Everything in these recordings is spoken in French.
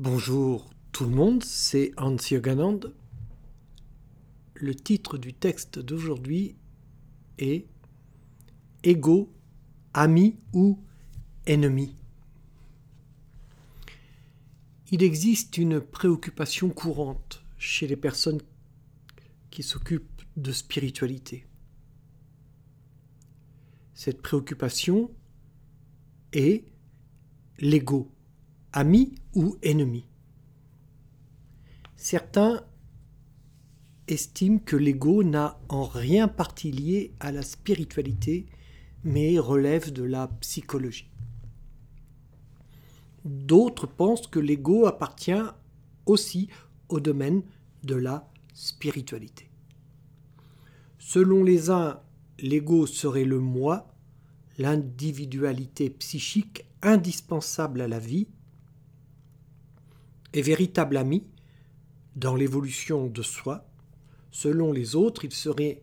Bonjour tout le monde, c'est Hans Yoganand. Le titre du texte d'aujourd'hui est Ego, ami ou ennemi. Il existe une préoccupation courante chez les personnes qui s'occupent de spiritualité. Cette préoccupation est l'ego, ami ou ennemi. Certains estiment que l'ego n'a en rien partie lié à la spiritualité, mais relève de la psychologie. D'autres pensent que l'ego appartient aussi au domaine de la spiritualité. Selon les uns, l'ego serait le moi, l'individualité psychique indispensable à la vie, véritable ami dans l'évolution de soi. Selon les autres, il serait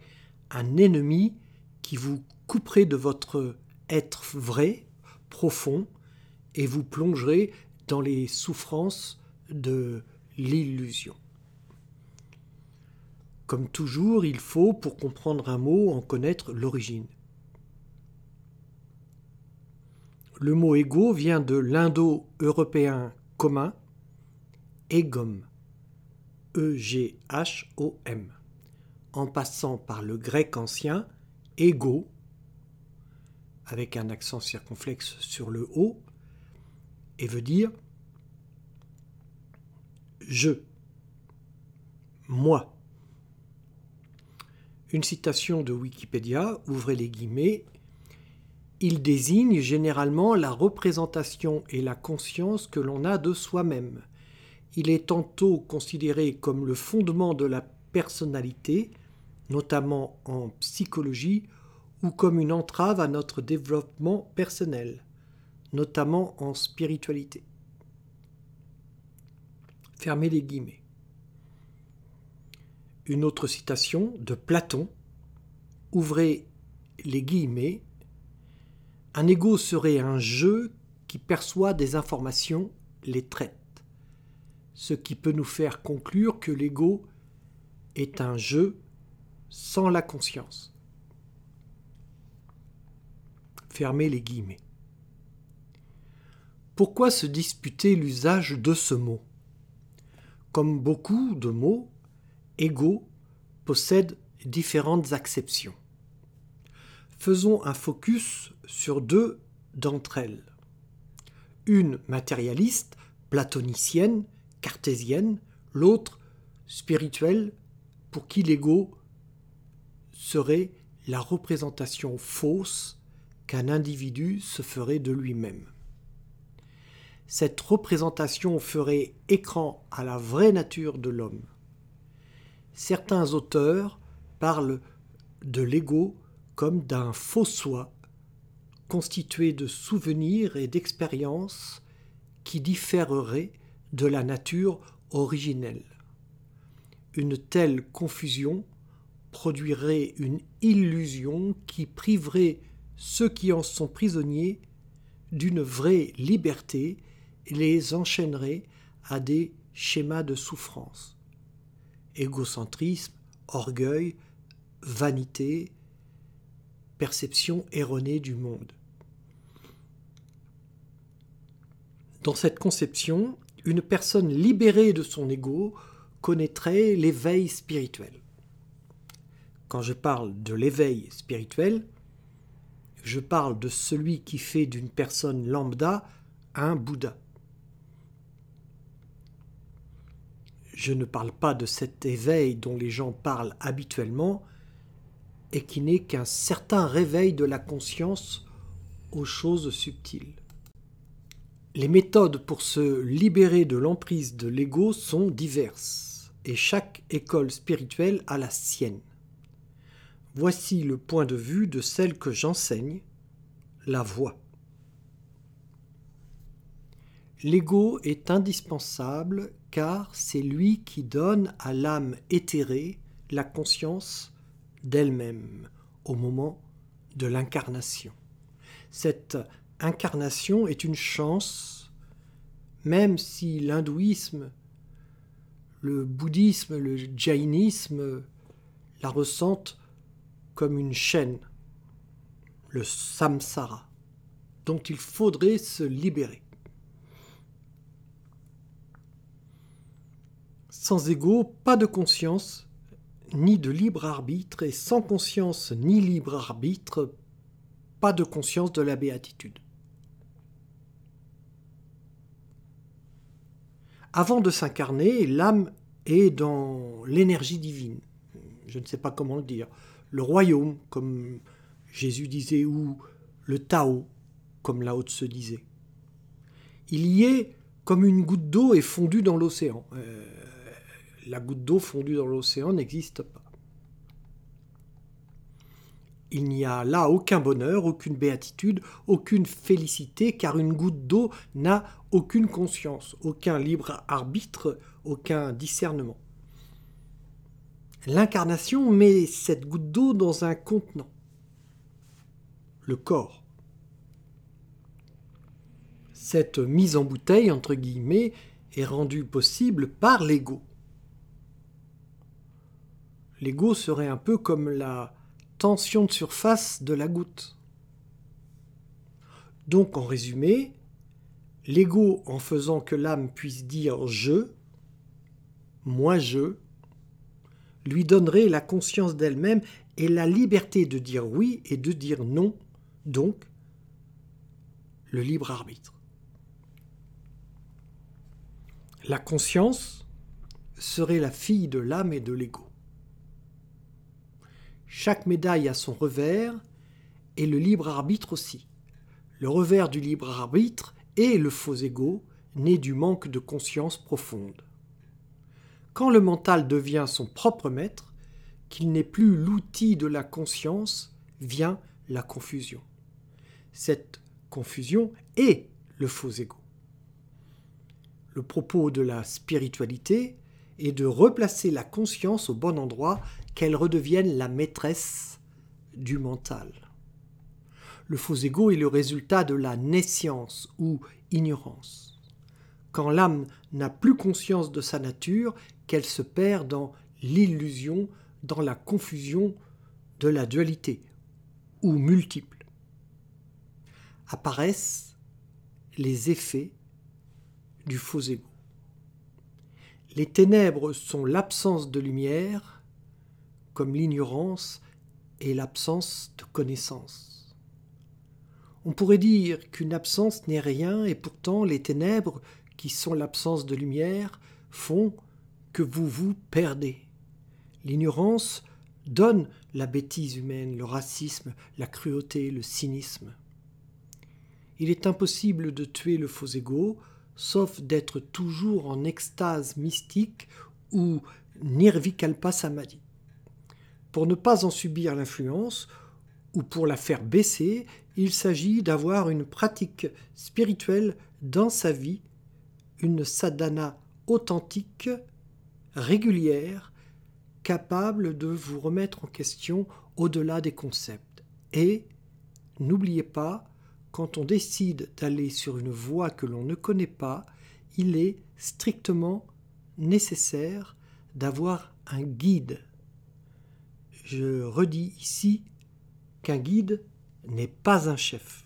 un ennemi qui vous couperait de votre être vrai, profond, et vous plongerait dans les souffrances de l'illusion. Comme toujours, il faut, pour comprendre un mot, en connaître l'origine. Le mot égo vient de l'indo-européen commun, egom, E-G-H-O-M, en passant par le grec ancien ego, avec un accent circonflexe sur le O, et veut dire je, moi. Une citation de Wikipédia, ouvrez les guillemets, il désigne généralement la représentation et la conscience que l'on a de soi-même. Il est tantôt considéré comme le fondement de la personnalité, notamment en psychologie, ou comme une entrave à notre développement personnel, notamment en spiritualité. Fermez les guillemets. Une autre citation de Platon, ouvrez les guillemets, un ego serait un jeu qui perçoit des informations, les traite. Ce qui peut nous faire conclure que l'ego est un jeu sans la conscience. Fermez les guillemets. Pourquoi se disputer l'usage de ce mot? Comme beaucoup de mots, ego possède différentes acceptions. Faisons un focus sur deux d'entre elles. Une matérialiste, platonicienne, cartésienne, l'autre spirituelle, pour qui l'ego serait la représentation fausse qu'un individu se ferait de lui-même. Cette représentation ferait écran à la vraie nature de l'homme. Certains auteurs parlent de l'ego comme d'un faux soi constitué de souvenirs et d'expériences qui différeraient de la nature originelle. Une telle confusion produirait une illusion qui priverait ceux qui en sont prisonniers d'une vraie liberté et les enchaînerait à des schémas de souffrance. Égocentrisme, orgueil, vanité, perception erronée du monde. Dans cette conception, une personne libérée de son ego connaîtrait l'éveil spirituel. Quand je parle de l'éveil spirituel, je parle de celui qui fait d'une personne lambda un Bouddha. Je ne parle pas de cet éveil dont les gens parlent habituellement, et qui n'est qu'un certain réveil de la conscience aux choses subtiles. Les méthodes pour se libérer de l'emprise de l'ego sont diverses, et chaque école spirituelle a la sienne. Voici le point de vue de celle que j'enseigne, la voix. L'ego est indispensable car c'est lui qui donne à l'âme éthérée la conscience d'elle-même au moment de l'incarnation. Cette incarnation est une chance, même si l'hindouisme, le bouddhisme, le jainisme la ressentent comme une chaîne, le samsara, dont il faudrait se libérer. Sans ego, pas de conscience, ni de libre arbitre, et sans conscience ni libre arbitre, pas de conscience de la béatitude. Avant de s'incarner, l'âme est dans l'énergie divine. Je ne sais pas comment le dire. Le royaume, comme Jésus disait, ou le Tao, comme Lao se disait. Il y est comme une goutte d'eau est fondue dans l'océan. Euh, la goutte d'eau fondue dans l'océan n'existe pas. Il n'y a là aucun bonheur, aucune béatitude, aucune félicité, car une goutte d'eau n'a aucune conscience, aucun libre arbitre, aucun discernement. L'incarnation met cette goutte d'eau dans un contenant, le corps. Cette mise en bouteille, entre guillemets, est rendue possible par l'ego. L'ego serait un peu comme la tension de surface de la goutte. Donc en résumé, l'ego en faisant que l'âme puisse dire je, moi je, lui donnerait la conscience d'elle-même et la liberté de dire oui et de dire non, donc le libre arbitre. La conscience serait la fille de l'âme et de l'ego. Chaque médaille a son revers et le libre arbitre aussi. Le revers du libre arbitre est le faux ego, né du manque de conscience profonde. Quand le mental devient son propre maître, qu'il n'est plus l'outil de la conscience, vient la confusion. Cette confusion est le faux ego. Le propos de la spiritualité est de replacer la conscience au bon endroit qu'elle redevienne la maîtresse du mental. Le faux ego est le résultat de la naissance ou ignorance. Quand l'âme n'a plus conscience de sa nature, qu'elle se perd dans l'illusion, dans la confusion de la dualité, ou multiple. Apparaissent les effets du faux ego. Les ténèbres sont l'absence de lumière, comme l'ignorance et l'absence de connaissance. On pourrait dire qu'une absence n'est rien et pourtant les ténèbres, qui sont l'absence de lumière, font que vous vous perdez. L'ignorance donne la bêtise humaine, le racisme, la cruauté, le cynisme. Il est impossible de tuer le faux ego, sauf d'être toujours en extase mystique ou nirvikalpa samadhi. Pour ne pas en subir l'influence ou pour la faire baisser, il s'agit d'avoir une pratique spirituelle dans sa vie, une sadhana authentique, régulière, capable de vous remettre en question au-delà des concepts. Et n'oubliez pas, quand on décide d'aller sur une voie que l'on ne connaît pas, il est strictement nécessaire d'avoir un guide je redis ici qu'un guide n'est pas un chef.